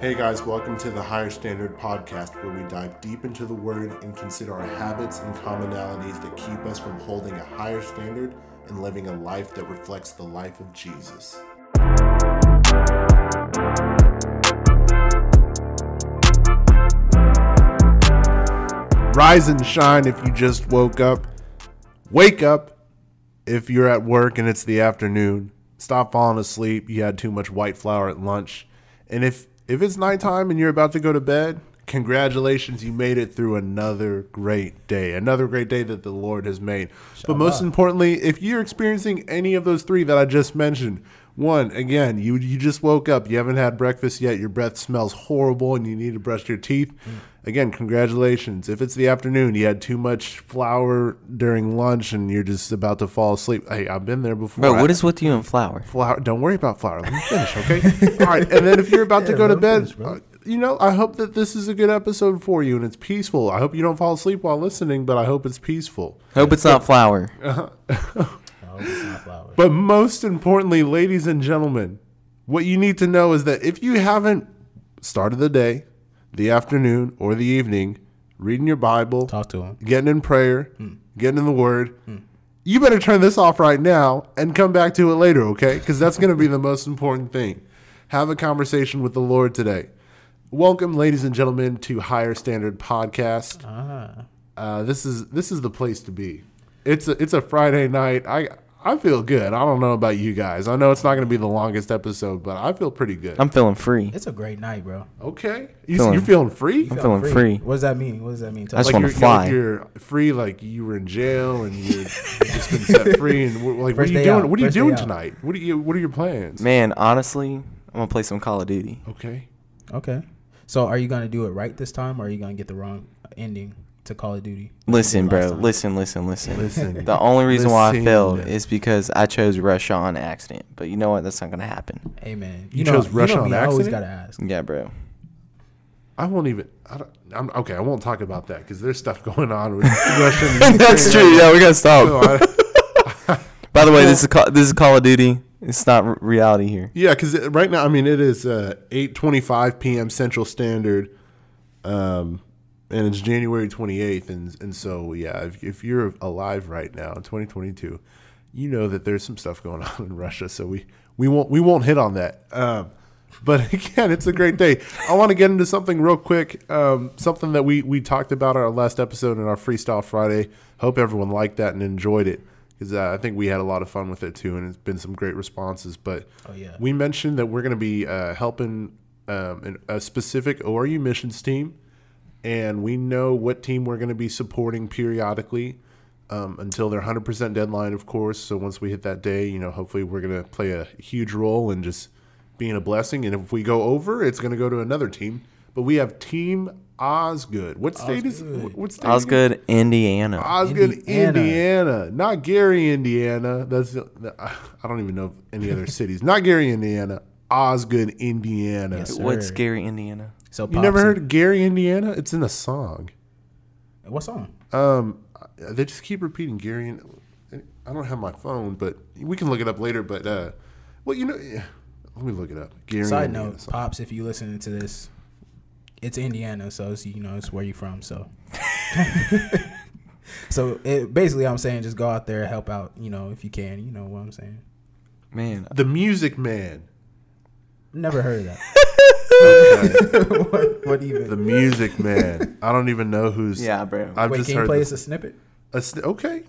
Hey guys, welcome to the Higher Standard Podcast, where we dive deep into the Word and consider our habits and commonalities that keep us from holding a higher standard and living a life that reflects the life of Jesus. Rise and shine if you just woke up. Wake up if you're at work and it's the afternoon. Stop falling asleep. You had too much white flour at lunch. And if if it's nighttime and you're about to go to bed, congratulations, you made it through another great day. Another great day that the Lord has made. But most importantly, if you're experiencing any of those three that I just mentioned, one, again, you you just woke up, you haven't had breakfast yet, your breath smells horrible and you need to brush your teeth. Again, congratulations. If it's the afternoon, you had too much flour during lunch and you're just about to fall asleep. Hey, I've been there before. Bro, I- what is with you and flour? flour. Don't worry about flour. Let me finish, okay? All right. And then if you're about to go to bed, finish, uh, you know, I hope that this is a good episode for you and it's peaceful. I hope you don't fall asleep while listening, but I hope it's peaceful. Hope it's not flour. Oh, But most importantly, ladies and gentlemen, what you need to know is that if you haven't started the day, the afternoon, or the evening reading your Bible, Talk to him. getting in prayer, getting in the Word, you better turn this off right now and come back to it later, okay? Because that's going to be the most important thing. Have a conversation with the Lord today. Welcome, ladies and gentlemen, to Higher Standard Podcast. Ah. Uh, this is this is the place to be. It's a, it's a Friday night. I I feel good. I don't know about you guys. I know it's not going to be the longest episode, but I feel pretty good. I'm feeling free. It's a great night, bro. okay, you Feeling- you feeling free? I'm feeling free. What does that mean? What does that mean? Tell I just me. wanna you're, fly. You're, you're free, like you were in jail and you're, you've just been set free. And we're- like, what are you day doing? out. What are you First day doing out. tonight? What are you? What are your plans? Man, honestly, I'm gonna play some Call of Duty. Okay. Okay. So are you gonna do it right this time, or are you gonna get the wrong ending to Call of Duty? Listen, bro. time. Listen, listen, listen. Listen. The only reason why I Listen. failed is because I chose Russia on accident. But you know what? That's not gonna happen. Hey man, You know, chose Russia know on me, I always accident? gotta ask. Yeah, bro. I won't even. I don't, I'm, okay, I won't talk about that because there's stuff going on with Russia. and That's Ukraine. true. Yeah, we gotta stop. So I- By the way, this is Call, this is Call of Duty. It's not r- reality here. Yeah, because right now, I mean, it is uh, 8:25 p.m. Central Standard, um, and it's January 28th, and and so yeah, if, if you're alive right now in 2022, you know that there's some stuff going on in Russia. So we we won't we won't hit on that. Um, but again, it's a great day. I want to get into something real quick. Um, something that we we talked about our last episode in our Freestyle Friday. Hope everyone liked that and enjoyed it because uh, I think we had a lot of fun with it too, and it's been some great responses. But Oh, yeah. we mentioned that we're going to be uh, helping um, an, a specific ORU missions team, and we know what team we're going to be supporting periodically um, until their 100% deadline, of course. So once we hit that day, you know, hopefully we're going to play a huge role in just being a blessing. And if we go over, it's going to go to another team. But we have Team Osgood. What state is Osgood. what state? Osgood, Indiana. Osgood, Indiana. Indiana. not Gary, Indiana. That's I don't even know of any other cities. Not Gary, Indiana. Osgood, Indiana. Yes. What's scary, Indiana? So you never heard of Gary, Indiana? It's in a song. what song? Um, they just keep repeating Gary. In- I don't have my phone, but we can look it up later. But uh, well, you know, let me look it up. Gary. Side Indiana note, song. pops, if you listening to this, it's Indiana, so it's, you know it's where you from. So, so it, basically, I'm saying just go out there, and help out. You know, if you can. You know what I'm saying. Man, the Music Man. Never heard of that. Okay. what, what even? the Music Man. I don't even know who's. yeah, bro. I've Wait, just can you heard play this. us a snippet? A sn- okay.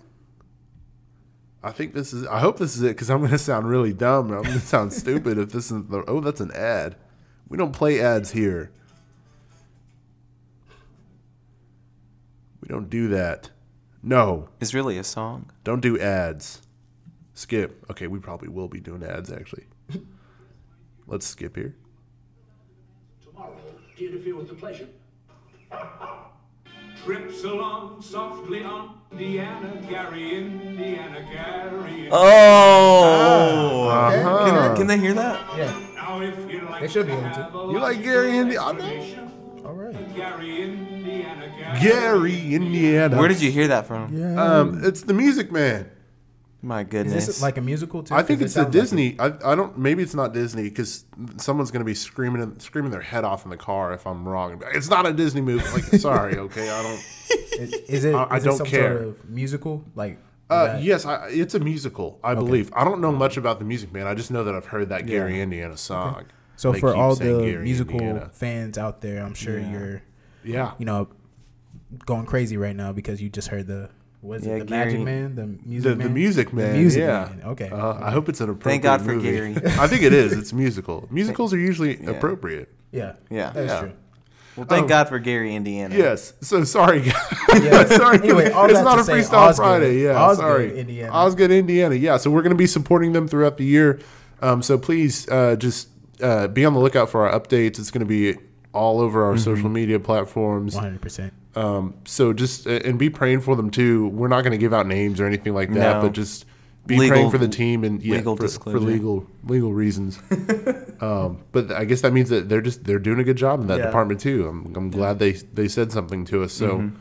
I think this is. I hope this is it because I'm going to sound really dumb. I'm going to sound stupid if this is the. Oh, that's an ad. We don't play ads here. We don't do that. No, It's really a song. don't do ads. Skip. Okay, we probably will be doing ads actually. Let's skip here. Tomorrow to interfere with the pleasure. Trips along softly on Indiana, Gary, Indiana, Gary. Oh, Uh-huh. can, they, can they hear that? Yeah. Now if you like They should be able to. You like Gary of Indiana? information, All right. Gary, Indiana, Gary. Gary, Indiana. Where did you hear that from? Yeah. Um, it's the Music Man. My goodness, Is this like a musical too? I think 'Cause it it's a sounds like Disney. I, I don't. Maybe it's not Disney because someone's going to be screaming screaming their head off in the car if I'm wrong. It's not a Disney movie. Like, sorry, okay, I don't. Is, is it? I- I is it don't some care. Sort of musical, like. Uh, yes, I, it's a musical. I believe. I don't know much about the music, man. I just know that I've heard that Gary Indiana song. So They for all the Gary, musical Indiana. fans out there, I'm sure Yeah. you're, yeah, you know, going crazy right now because you just heard the was Yeah, it the Magic Man, the music the, man, the music man. music yeah. man. Okay. Uh, I hope it's an appropriate. Thank God for movie. Gary. I think it is. It's musical. Musicals are usually appropriate. yeah, Yeah. that's Yeah. true. well, thank um, God for Gary, Indiana. Yes. So sorry, guys. Yeah. sorry. Anyway, all it's not to a say freestyle Osgood- Friday. Yeah. Osgood, sorry. Indiana. Osgood, Indiana. Yeah. So we're going to be supporting them throughout the year. Um, so please uh, just uh, be on the lookout for our updates. It's going to be all over our social media platforms. One hundred percent. Um, so just uh, and be praying for them too. We're not going to give out names or anything like that, No. but just be Legal- praying for the team and yeah, legal for, for legal legal reasons. um, but I guess that means that they're just they're doing a good job in that Yeah. department too. I'm, I'm glad they they said something to us. So. Mm-hmm.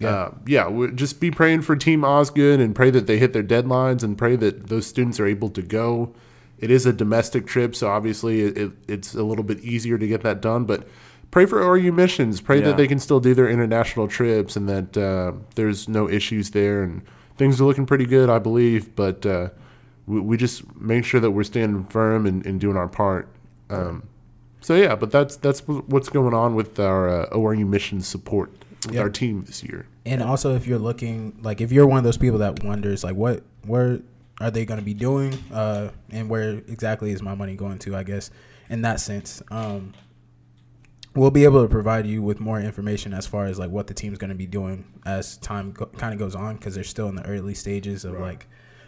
Yeah, uh, yeah. we just be praying for Team Osgood and pray that they hit their deadlines and pray that those students are able to go. It is a domestic trip, so obviously it, it, it's a little bit easier to get that done. But pray for ORU missions. Pray Yeah. that they can still do their international trips and that uh, there's no issues there and things are looking pretty good, I believe. But uh, we, we just make sure that we're standing firm and, and doing our part. Um, so yeah, but that's that's what's going on with our uh, ORU mission support with Yeah. our team this year. And also, if you're looking, like, if you're one of those people that wonders, like, what, where are they going to be doing, uh, and where exactly is my money going to? I guess, in that sense, um, we'll be able to provide you with more information as far as like what the team's going to be doing as time go- kind of goes on, because they're still in the early stages of like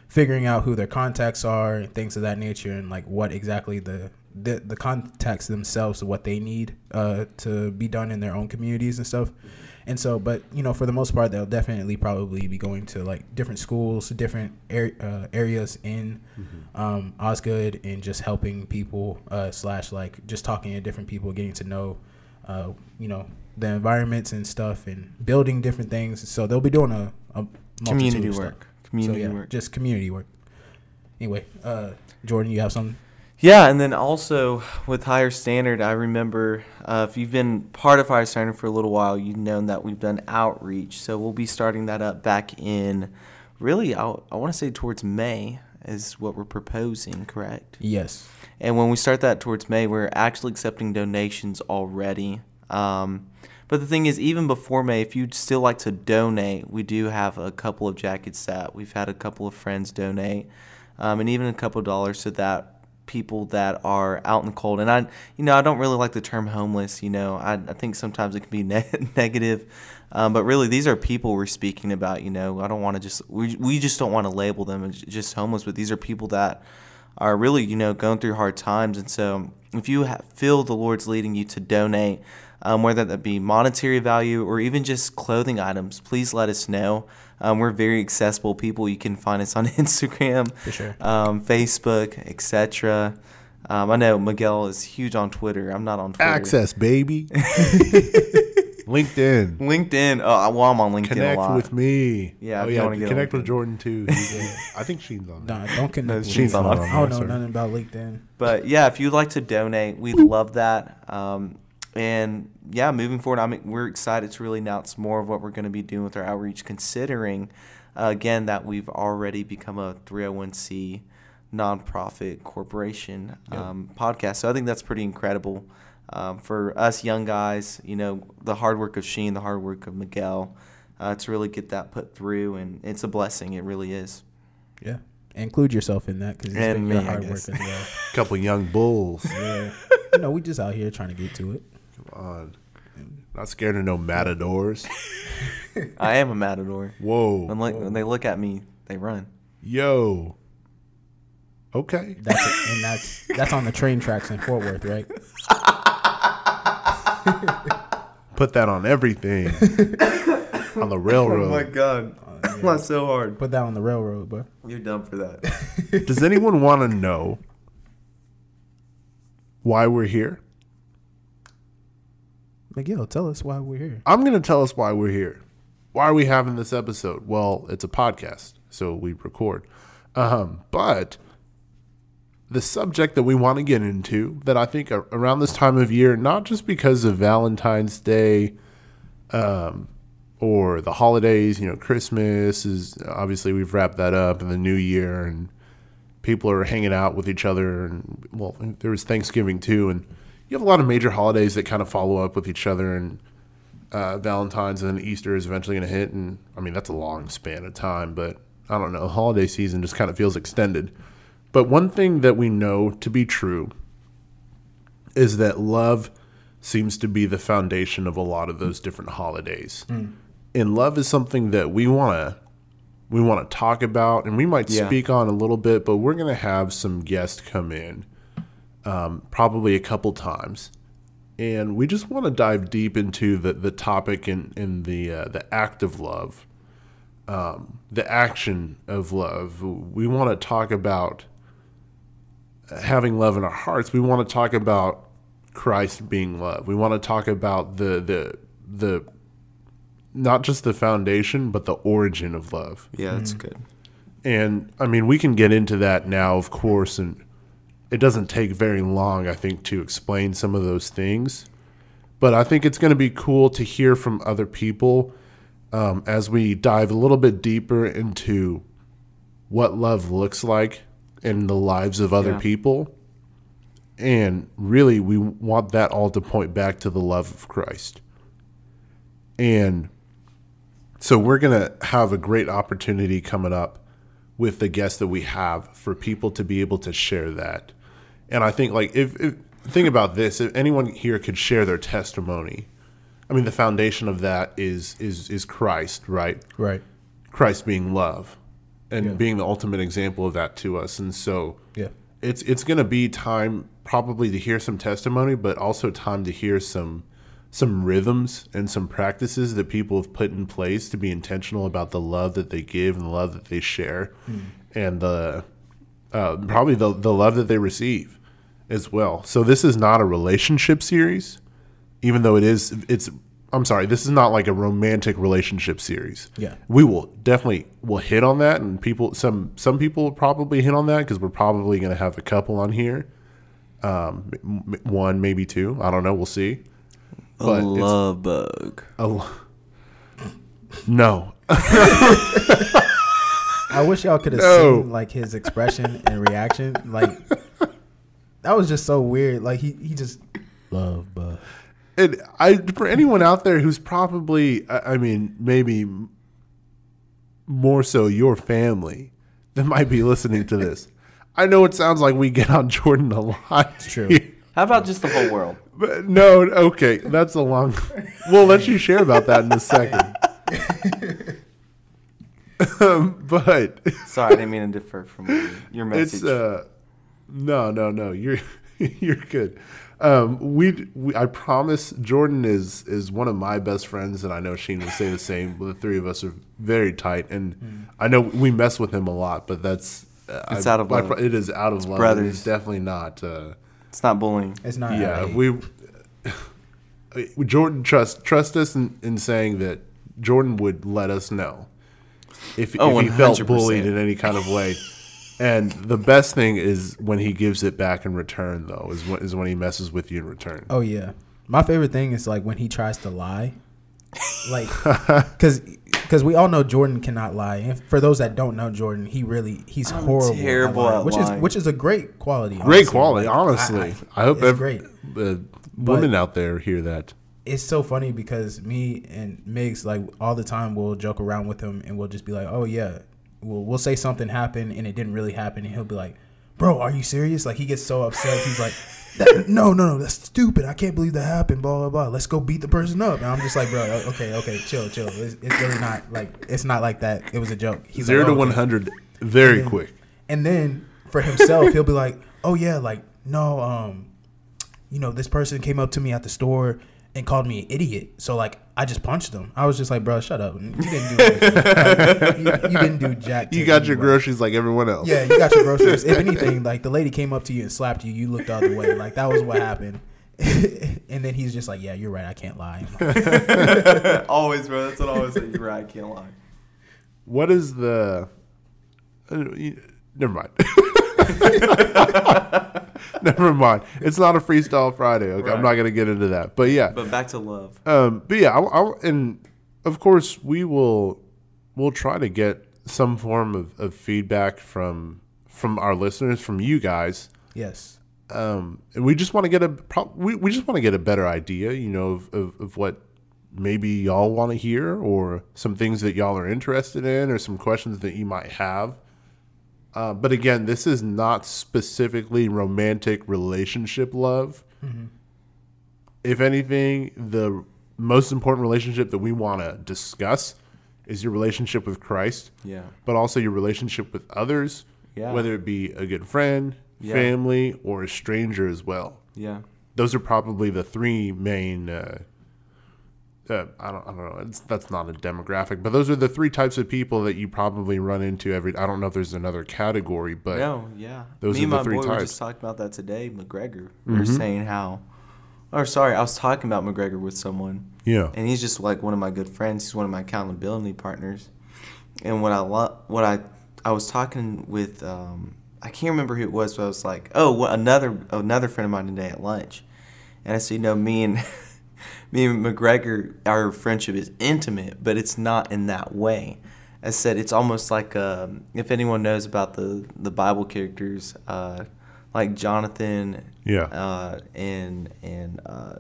figuring out who their contacts are and things of that nature, and like what exactly the the, the contacts themselves, what they need uh, to be done in their own communities and stuff. And so, but you know, for the most part, they'll definitely probably be going to like different schools, different ar- uh, areas in um, Osgood, and just helping people uh, slash like just talking to different people, getting to know, uh, you know, the environments and stuff, and building different things. So they'll be doing a, a Community work. Community so, yeah, work. just community work. Anyway, uh, Jordan, you have something? Yeah, and then also with Higher Standard, I remember uh, if you've been part of Higher Standard for a little while, you've known that we've done outreach. So we'll be starting that up back in, really, I, I want to say towards May is what we're proposing, correct? Yes. And when we start that towards May, we're actually accepting donations already. Um, but the thing is, even before May, if you'd still like to donate, we do have a couple of jackets that we've had a couple of friends donate, um, and even a couple of dollars to that people that are out in the cold. And I, you know, I don't really like the term homeless. You know, I, I think sometimes it can be ne- negative, um, but really these are people we're speaking about. You know, I don't want to just we we just don't want to label them as just homeless, but these are people that are really, you know, going through hard times. And so, if you ha- feel the Lord's leading you to donate, um, whether that be monetary value or even just clothing items, please let us know. Um, we're very accessible people. You can find us on Instagram, For sure. um, Facebook, etc. Um, I know Miguel is huge on Twitter. I'm not on Twitter. Access, baby. LinkedIn. LinkedIn. Oh, well, I'm on LinkedIn a Connect lot. with me. Yeah, Oh, if you yeah. wanna get on Connect with Jordan too. He's, I think Sheen's on. Nah, don't connect. No, with she's me. on on I don't know nothing about LinkedIn. But yeah, if you'd like to donate, we'd love that. Um, and yeah, moving forward, I'm, we're excited to really announce more of what we're going to be doing with our outreach, considering, uh, again, that we've already become a 301c nonprofit corporation um, podcast. So I think that's pretty incredible um, for us young guys, you know, the hard work of Sheen, the hard work of Miguel, uh, to really get that put through. And it's a blessing. It really is. Yeah. Include yourself in that because it's And been me, your I hard work guess. as well. couple young bulls. Yeah. you know, we just out here trying to get to it. Come on. Not scared of no matadors. I am a matador. Whoa. When, like, when they look at me, they run. Yo. Okay. That's it. and that's that's on the train tracks in Fort Worth, right? Put that on everything. on the railroad. Oh my god, oh, that's so hard. Put that on the railroad, bro. You're dumb for that. Does anyone want to know why we're here? Miguel, tell us why we're here. I'm going to tell us why we're here. Why are we having this episode? Well, it's a podcast, so we record. Um, but the subject that we want to get into that I think around this time of year, not just because of Valentine's Day um, or the holidays, you know, Christmas is obviously we've wrapped that up and the new year and people are hanging out with each other and well, there was Thanksgiving too. And you have a lot of major holidays that kind of follow up with each other and uh, Valentine's and then Easter is eventually going to hit. And I mean, that's a long span of time, but I don't know. Holiday season just kind of feels extended. But one thing that we know to be true is that love seems to be the foundation of a lot of those different holidays. And love is something that we want to we want to talk about and we might Yeah. speak on a little bit, but we're going to have some guests come in um, probably a couple times. And we just want to dive deep into the, the topic and, and the uh, the act of love, um, the action of love. We want to talk about having love in our hearts. We want to talk about Christ being love. We want to talk about the the the not just the foundation, but the origin of love. Yeah, that's good. And I mean, we can get into that now, of course, and it doesn't take very long, I think, to explain some of those things. But I think it's going to be cool to hear from other people um, as we dive a little bit deeper into what love looks like in the lives of other Yeah. people. And really, we want that all to point back to the love of Christ. And so we're going to have a great opportunity coming up with the guests that we have for people to be able to share that. And I think like if, if think about this, if anyone here could share their testimony, I mean the foundation of that is is is Christ, right? Right. Christ being love and Yeah. being the ultimate example of that to us. And so Yeah. it's it's going to be time probably to hear some testimony, but also time to hear some some rhythms and some practices that people have put in place to be intentional about the love that they give and the love that they share, and the uh, probably the the love that they receive as well. So this is not a relationship series, even though it is. It's I'm sorry, this is not like a romantic relationship series. Yeah. we will definitely will hit on that, and people some some people will probably hit on that because we're probably going to have a couple on here, um, m- m- one maybe two. I don't know. We'll see. A But it's- love bug. Oh, no. I wish y'all could have No. seen like his expression and reaction. Like that was just so weird. Like he he just love, but And I for anyone out there who's probably I I mean maybe more so your family that might be listening to this. I know it sounds like we get on Jordan a lot. It's true. How about just the whole world? But no, okay, that's a long. We'll let you share about that in a second. um, but Sorry, I didn't mean to differ from your message. it's uh, no, no, no. You're you're good. Um, we, we I promise Jordan is is one of my best friends, and I know Sheen will say the same. The three of us are very tight, and I know we mess with him a lot, but that's uh, It's I- out of love. pro- it is out of love. brothers. It's definitely not. Uh, it's not bullying. it's not. yeah, LA. we Jordan trust trust us in, in saying that Jordan would let us know if, Oh, if he felt bullied in any kind of way. And the best thing is when he gives it back in return, though, is when, is when he messes with you in return. Oh yeah, my favorite thing is like when he tries to lie, like because because we all know Jordan cannot lie. And for those that don't know Jordan, he really he's I'm horrible, terrible lying, at which lying. is which is a great quality. Great honestly. quality, Like, honestly. I, hope it's every, great. uh, women out there hear that. It's so funny because me and Migs like all the time we'll joke around with him and we'll just be like, oh yeah, we'll we'll say something happened and it didn't really happen and he'll be like, bro, are you serious? Like he gets so upset. He's like, "That- no, no, no, that's stupid. I can't believe that happened. Blah blah blah. Let's go beat the person up. And I'm just like, bro, okay, okay, chill, chill. It's, it's really not like it's not like that. It was a joke. He's Zero like, to "Oh, okay." one hundred, very And then- quick. And then for himself, he'll be like, "Oh yeah, like no, um, you know, this person came up to me at the store and called me an idiot. So like, I just punched him. I was just like, bro, shut up. You didn't do anything. you, you didn't do jack. You got your anybody." groceries like everyone else. Yeah, you got your groceries. if anything, like the lady came up to you and slapped you, you looked the other way. Like that was what happened. and then he's just like, "Yeah, you're right. I can't lie." always, bro. That's what I always say. You're right. I can't lie. What is the? uh, you- Never mind. Never mind. It's not a freestyle Friday. Okay, I'm not gonna get into that. But yeah, But back to love. um, but yeah, I, I, and of course we will we'll try to get some form of, of feedback from from our listeners, from you guys, Yes. um, and we just want to get a pro- we, we just want to get a better idea, you know, of, of, of what maybe y'all want to hear, or some things that y'all are interested in, or some questions that you might have. Uh, but again, this is not specifically romantic relationship love. If anything, the most important relationship that we want to discuss is your relationship with Christ Yeah. but also your relationship with others, Yeah. whether it be a good friend, Yeah. family, or a stranger as well. Yeah. Those are probably the three main. Uh, uh, I don't. I don't know. It's, that's not a demographic, but those are the three types of people that you probably run into every. I don't know if there's another category, but No, yeah. Those Me are and the my three boy types. just talking about that today. McGregor. We were saying how, or sorry, I was talking about McGregor with someone, yeah, and he's just like one of my good friends. He's one of my accountability partners. And what I love, what I I was talking with um, I can't remember who it was, but I was like, oh, what, another another friend of mine today at lunch, and I said, you know, me and me and McGregor, our friendship is intimate, but it's not in that way. I said it's almost like um, if anyone knows about the the Bible characters, uh, like Jonathan, Yeah. uh, and and uh,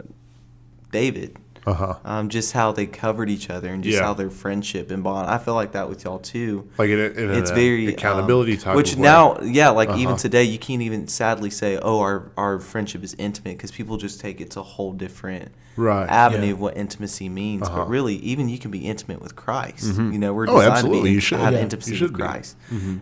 David, uh huh. um, just how they covered each other and just Yeah. how their friendship and bond. I feel like that with y'all too. Like in, a, in It's a very accountability um, type. Which now, yeah, like even Uh-huh. today, you can't even sadly say, "Oh, our our friendship is intimate," because people just take it to a whole different Right. avenue Yeah. of what intimacy means. Uh-huh. But really, even you can be intimate with Christ. You know, we're Oh, absolutely. to be You should. have Yeah, you intimacy should with. Christ.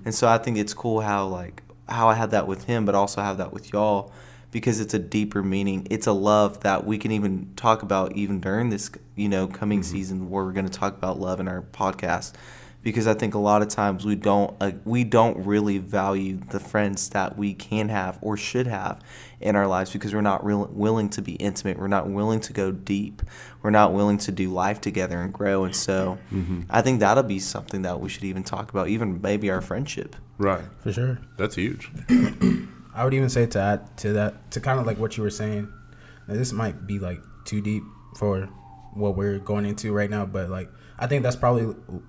And so I think it's cool how like how I had that with him, but also have that with y'all because it's a deeper meaning. It's a love that we can even talk about even during this, you know, coming season where we're going to talk about love in our podcast. Because I think a lot of times we don't uh, we don't really value the friends that we can have or should have in our lives because we're not real, willing to be intimate. We're not willing to go deep. We're not willing to do life together and grow. And so I think that'll be something that we should even talk about, even maybe our friendship. Right. For sure. That's huge. I would even say to add to that, to kind of like what you were saying, now this might be like too deep for what we're going into right now, but like I think that's probably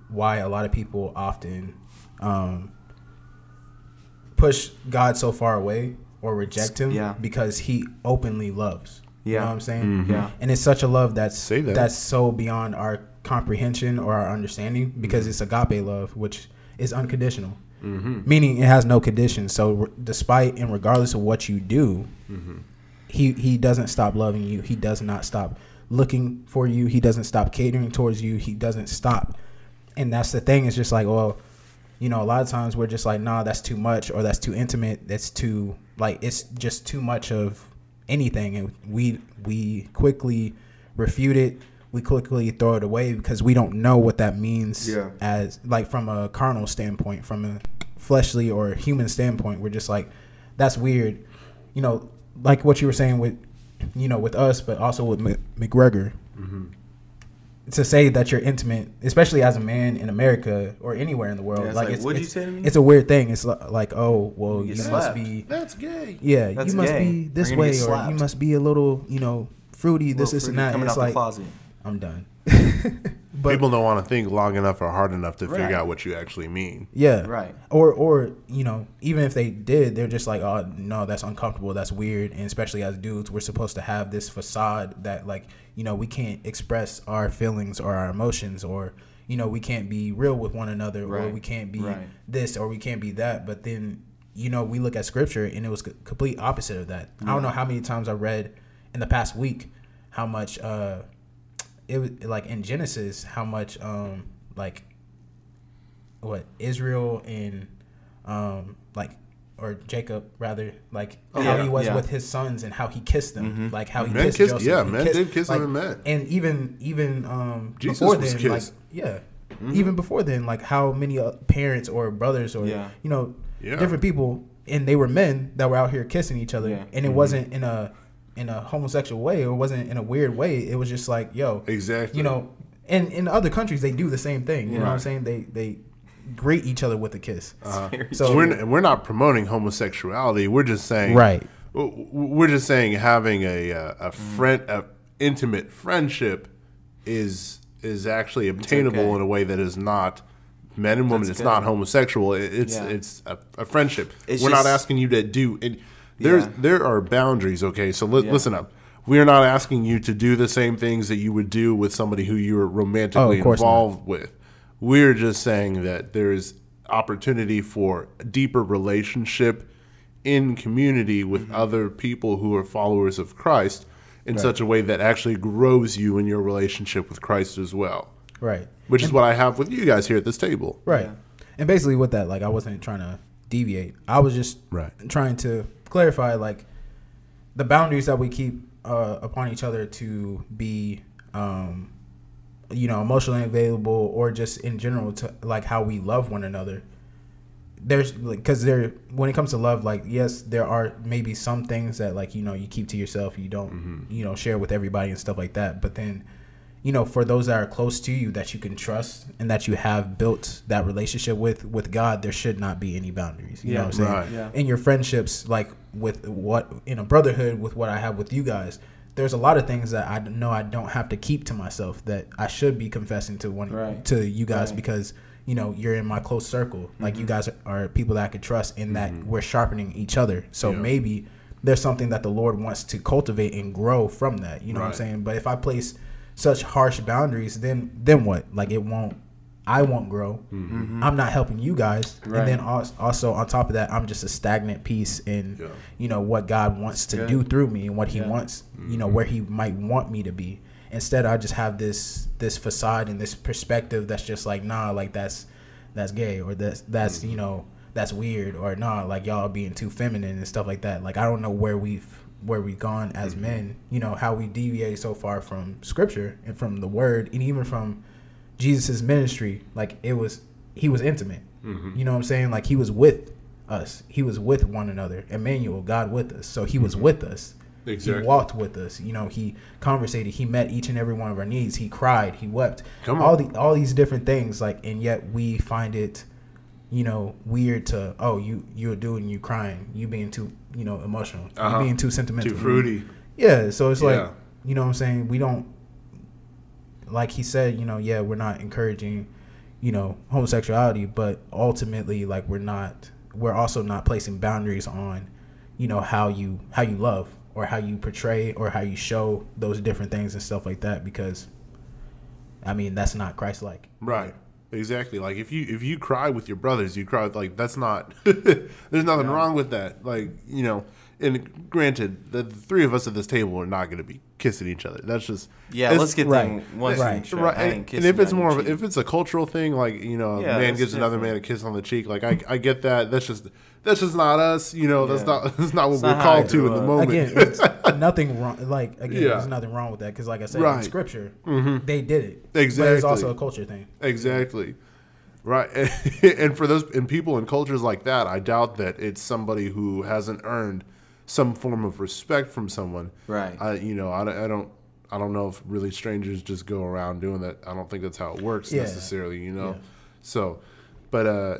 why a lot of people often um, push God so far away or reject Him, Yeah. because He openly loves. You Yeah. know what I'm saying? Yeah. And it's such a love that's Say that. that's so beyond our comprehension or our understanding because it's agape love, which is unconditional. Meaning it has no conditions. So re- despite and regardless of what you do, he he doesn't stop loving you. He does not stop looking for you. He doesn't stop catering towards you. He doesn't stop. And that's the thing. It's just like, well, you know, a lot of times we're just like, nah, that's too much, or that's too intimate. That's too like it's just too much of anything, and we we quickly refute it. We quickly throw it away because we don't know what that means Yeah. as like from a carnal standpoint, from a fleshly or human standpoint. We're just like, that's weird, you know, like what you were saying with, you know, with us, but also with M- McGregor. Mm-hmm. To say that you're intimate, especially as a man in America or anywhere in the world, Yeah, it's like, like, it's, what'd you it's, say to me? it's a weird thing. It's like, oh, well, You you, must be, That's gay. yeah, That's you must gay. be this way, or you must be a little, you know, fruity, this, Little this, and fruity that. coming it's out the like, closet. I'm done. but People don't want to think long enough or hard enough to Right. figure out what you actually mean. Yeah. Right. Or or you know, even if they did, they're just like, oh no, that's uncomfortable, that's weird. And especially as dudes, we're supposed to have this facade that like, you know, we can't express our feelings or our emotions or you know, we can't be real with one another or we can't be Right. this or we can't be that. But then, you know, we look at scripture and it was complete opposite of that. I don't know how many times I read in the past week how much uh it was like in Genesis how much um like what Israel and um like or Jacob rather like Oh, how yeah, he was yeah. with his sons and how he kissed them like how he Men kissed, kissed- Joseph yeah, he men did kiss them and men. and even even um Jesus before then kissed. like yeah even before then like how many uh, parents or brothers or Yeah. you know different people and they were men that were out here kissing each other and it wasn't in a in a homosexual way or wasn't in a weird way it was just like yo Exactly. you know and in other countries they do the same thing you know what i'm saying they they greet each other with a kiss. Very So- true. we're n- we're not promoting homosexuality. We're just saying Right. w- w- We're just saying having a uh, a friend a intimate friendship is is actually obtainable okay. in a way that is not men and women. That's it's not homosexual. It's Yeah. it's a, a friendship. It's we're not asking you to do. It, there's Yeah. there are boundaries. Okay, so li- Yeah. listen up. We are not asking you to do the same things that you would do with somebody who you're romantically Oh, course not. involved with. We're just saying that there's opportunity for a deeper relationship in community with Mm-hmm. other people who are followers of Christ in such a way that actually grows you in your relationship with Christ as well. Right. Which is what I have with you guys here at this table. Right. Yeah. And basically with that, like I wasn't trying to deviate. I was just Right. trying to clarify like the boundaries that we keep uh, upon each other to be um you know, emotionally available or just in general to like how we love one another. There's like cuz there when it comes to love like yes, there are maybe some things that like you know, you keep to yourself, you don't you know, share with everybody and stuff like that. But then you know, for those that are close to you that you can trust and that you have built that relationship with with God, there should not be any boundaries. You know Yeah. what I'm saying? Right. Yeah. In your friendships, like with what in a brotherhood with what I have with you guys, there's a lot of things that I know I don't have to keep to myself that I should be confessing to one Right. to you guys Right. Mm-hmm. because you know you're in my close circle. Like you guys are people that I could trust in that we're sharpening each other. So Yeah. maybe there's something that the Lord wants to cultivate and grow from that. You know what I'm saying? But if I place such harsh boundaries, then then what? Like it won't. I won't grow. I'm not helping you guys, Mm-hmm. Right. and then also on top of that, I'm just a stagnant piece in Yeah. you know what God wants to good. do through me and what He Yeah. wants, you know where He might want me to be. Instead, I just have this this facade and this perspective that's just like nah, like that's that's gay or that's that's you know that's weird or nah, like y'all being too feminine and stuff like that. Like I don't know where we've where we've gone as mm-hmm. men, you know how we deviate so far from Scripture and from the Word and even from Jesus' ministry. Like it was, he was intimate. Mm-hmm. You know what I'm saying? Like he was with us. He was with one another. Emmanuel, God with us. So he was mm-hmm. with us. Exactly. He walked with us. You know, he conversated. He met each and every one of our needs. He cried. He wept. Come all the all these different things. Like, and yet we find it, you know, weird to oh you you're doing you crying you being too you know emotional Uh-huh. being too sentimental Too fruity. yeah, so it's like Yeah. you know what I'm saying. We don't like he said. You know, yeah, we're not encouraging, you know, homosexuality, but ultimately, like we're not. We're also not placing boundaries on, you know, how you how you love or how you portray or how you show those different things and stuff like that because, I mean, that's not Christ-like. Right. Exactly. Like if you if you cry with your brothers, you cry with like that's not there's nothing wrong with that. Like, you know, and granted, the, the three of us at this table are not gonna be kissing each other. That's just Yeah, let's get right, them once right, in. Right, and, and if it's more of a, if it's a cultural thing, like you know, a man that's gives another man a kiss on the cheek, like I, I get that. That's just that's just not us. You know, that's not that's not what It's we're not called to in the moment. Again, it's nothing wrong. Like again, Yeah. there's nothing wrong with that because, like I said, Right. in Scripture, they did it. but Exactly. it's also a culture thing. Exactly. Right. and for those and people in cultures like that, I doubt that it's somebody who hasn't earned some form of respect from someone. Right. I you know, I, don't- I don't I don't know if really strangers just go around doing that. I don't think that's how it works Yeah. necessarily, you know. Yeah. So, but uh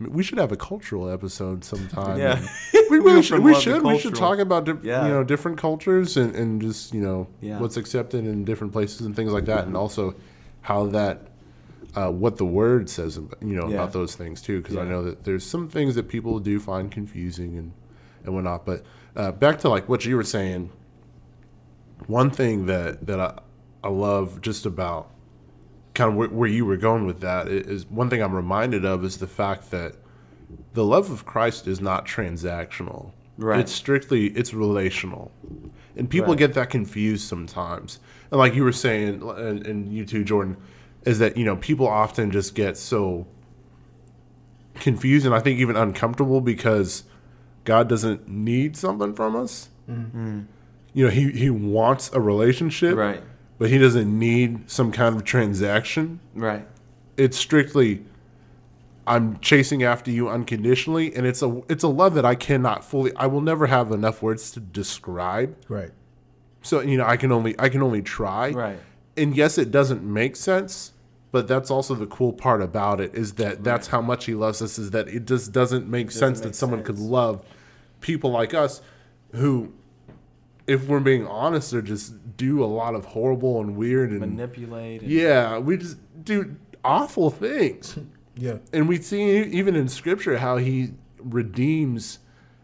we should have a cultural episode sometime. Yeah. we really should. We should. We should talk about di- Yeah. you know different cultures and, and just you know Yeah. what's accepted in different places and things like that, and also how that uh, what the word says you know Yeah. about those things too. Because I know that there's some things that people do find confusing and and whatnot. But uh, back to like what you were saying. One thing that that I, I love just about kind of where, where you were going with that is one thing I'm reminded of is the fact that the love of Christ is not transactional. Right. It's strictly it's relational, and people Right. get that confused sometimes. And like you were saying, and, and you too, Jordan, is that you know people often just get so confused and I think even uncomfortable because God doesn't need something from us. Mm-hmm. You know, he he wants a relationship, Right. But he doesn't need some kind of transaction Right. it's strictly I'm chasing after you unconditionally and it's a it's a love that I cannot fully I will never have enough words to describe. Right. So you know I can only I can only try. Right. And yes it doesn't make sense, But that's also the cool part about it is that that's how much he loves us. Is that it just doesn't make sense that make someone could love people like us, who, if we're being honest, are just do a lot of horrible and weird and Manipulate. and- yeah, we just do awful things. Yeah. And we see even in scripture how he redeems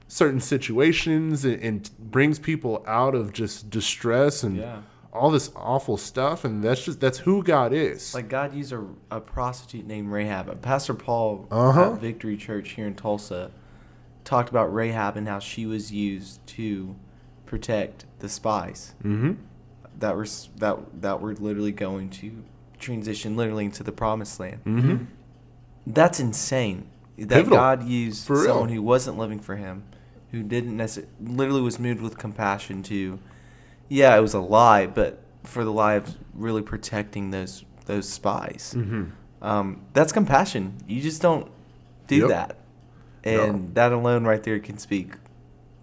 certain situations and, and brings people out of just distress and Yeah. all this awful stuff. And that's just that's who God is. Like God used a, a prostitute named Rahab. Pastor Paul Uh-huh. at Victory Church here in Tulsa talked about Rahab and how she was used to protect the spies mm-hmm. that were that that were literally going to transition literally into the promised land. Mm-hmm. That's insane. That Pivotal. God used someone who wasn't living for Him, who didn't necessarily, literally was moved with compassion to, yeah, it was a lie, but for the lie of really protecting those those spies. Mm-hmm. Um, that's compassion. You just don't do Yep. that, and that alone right there can speak.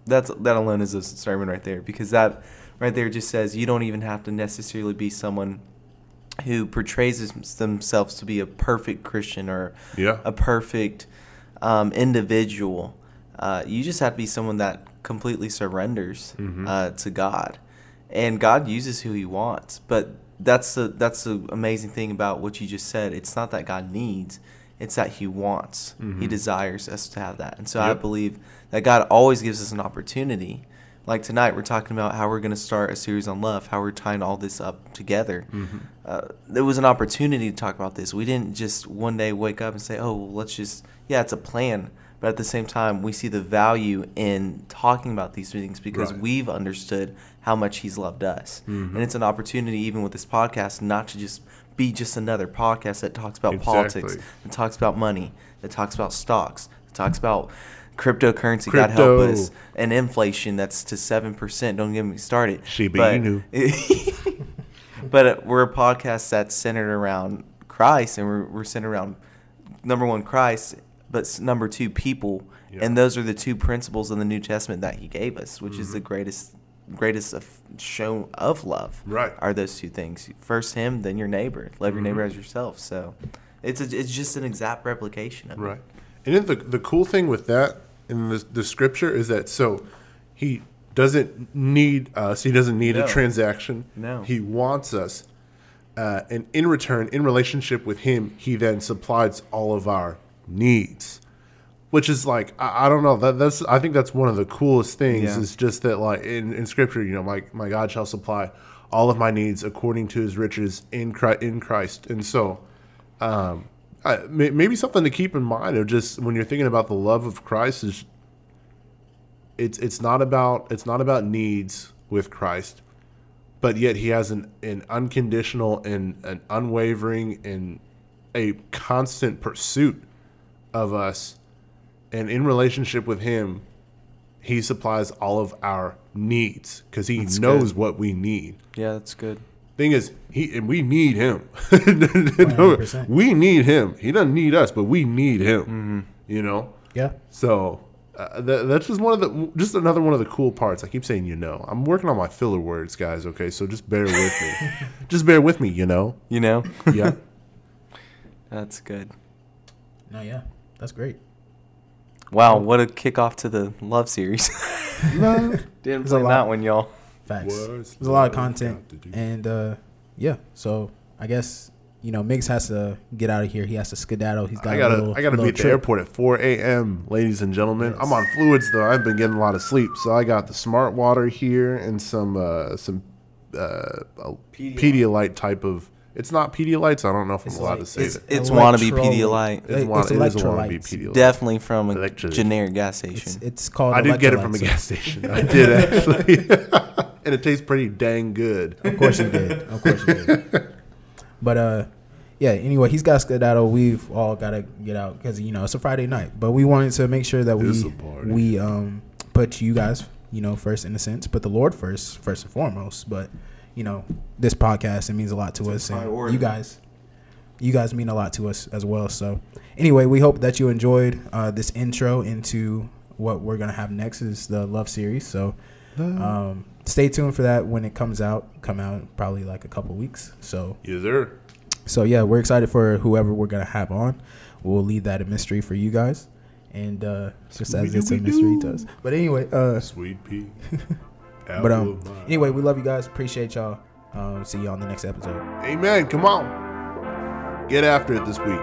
That's that alone is a sermon right there because that right there just says you don't even have to necessarily be someone who portrays themselves to be a perfect Christian or Yeah. a perfect um, individual. Uh, you just have to be someone that completely surrenders Mhm. uh, to God, and God uses who He wants. But that's the that's the amazing thing about what you just said. It's not that God needs; it's that He wants. He mm-hmm. desires us to have that, and so I believe that God always gives us an opportunity. Like tonight, we're talking about how we're going to start a series on love, how we're tying all this up together. Mm-hmm. Uh, there was an opportunity to talk about this. We didn't just one day wake up and say, "Oh, well, let's just yeah, it's a plan." But at the same time, we see the value in talking about these things because Right. we've understood how much He's loved us, mm-hmm. and it's an opportunity, even with this podcast, not to just be just another podcast that talks about politics, that talks about money, that talks about stocks, that talks about cryptocurrency. God help us, and inflation that's to seven percent. Don't get me started. Shiba But- but uh, we're a podcast that's centered around Christ, and we're, we're centered around number one Christ, but number two people, Yeah. and those are the two principles in the New Testament that He gave us, which is the Mm-hmm. greatest greatest of show of love. Right. are those two things? First Him, then your neighbor. Love your neighbor Mhm. as yourself. So it's a, it's just an exact replication of it. Right. And then the the cool thing with that in the, the scripture is that so he doesn't need us. He doesn't need No. a transaction. No. He wants us. Uh, and in return, in relationship with him, he then supplies all of our needs. Which is like I, I don't know that that's I think that's one of the coolest things Yeah. is just that like in, in scripture you know my my God shall supply all of my needs according to his riches in Christ, in Christ and so um, I, may, maybe something to keep in mind of just when you're thinking about the love of Christ is it's it's not about it's not about needs with Christ, but yet he has an, an unconditional and an unwavering and a constant pursuit of us, and in relationship with him, he supplies all of our needs because he That's knows good. what we need Yeah, that's good. thing is he and we need him 100%. we need him he doesn't need us but we need him Mm-hmm. you know Yeah. so uh, that, that's just one of the just another one of the cool parts i keep saying you know i'm working on my filler words guys okay so just bear with me just bear with me you know You know? yeah that's good. No, yeah. That's great. Wow, what a kickoff to the love series. Didn't There's a plan lot. that one, y'all. Facts. There's a lot of content, got to do? and uh, yeah. So I guess you know Migs has to get out of here. He has to skedaddle. He's got I a gotta, little, I gotta be at the airport at 4 a.m., ladies and gentlemen. I'm on fluids though. I've been getting a lot of sleep, so I got the smart water here and some, uh, some, uh, Pedialyte. Pedialyte type of. It's not Pedialytes. I don't know if I'm It's allowed like- to say It's, that. it's wannabe Electrolyte. Pedialyte. It's, It's one, it is a wannabe electrolytes. Pedialyte. Definitely from a Electrolyte. generic gas station. It's, it's called. I did get it from a electrolytes, gas station. I did actually, and it tastes pretty dang good. Of course you did. Of course you did. But uh, yeah. Anyway, he's got skedaddle. We've all got to get out because you know it's a Friday night. But we wanted to make sure that It's we a party. we um put you guys you know first in a sense, put the Lord first, first and foremost. But you know this podcast it means a lot to us, and priority. you guys. You guys mean a lot to us as well. So, anyway, we hope that you enjoyed uh, this intro into what we're gonna have next is the love series. So, um, stay tuned for that when it comes out. Come out probably like a couple weeks. So, Yes, sir. so yeah, we're excited for whoever we're gonna have on. We'll leave that a mystery for you guys, and uh, just as it's a mystery to us. But anyway, uh, Sweet pea. but um, anyway, we love you guys. Appreciate y'all. Um, see you on the next episode. Amen. Come on. Get after it this week.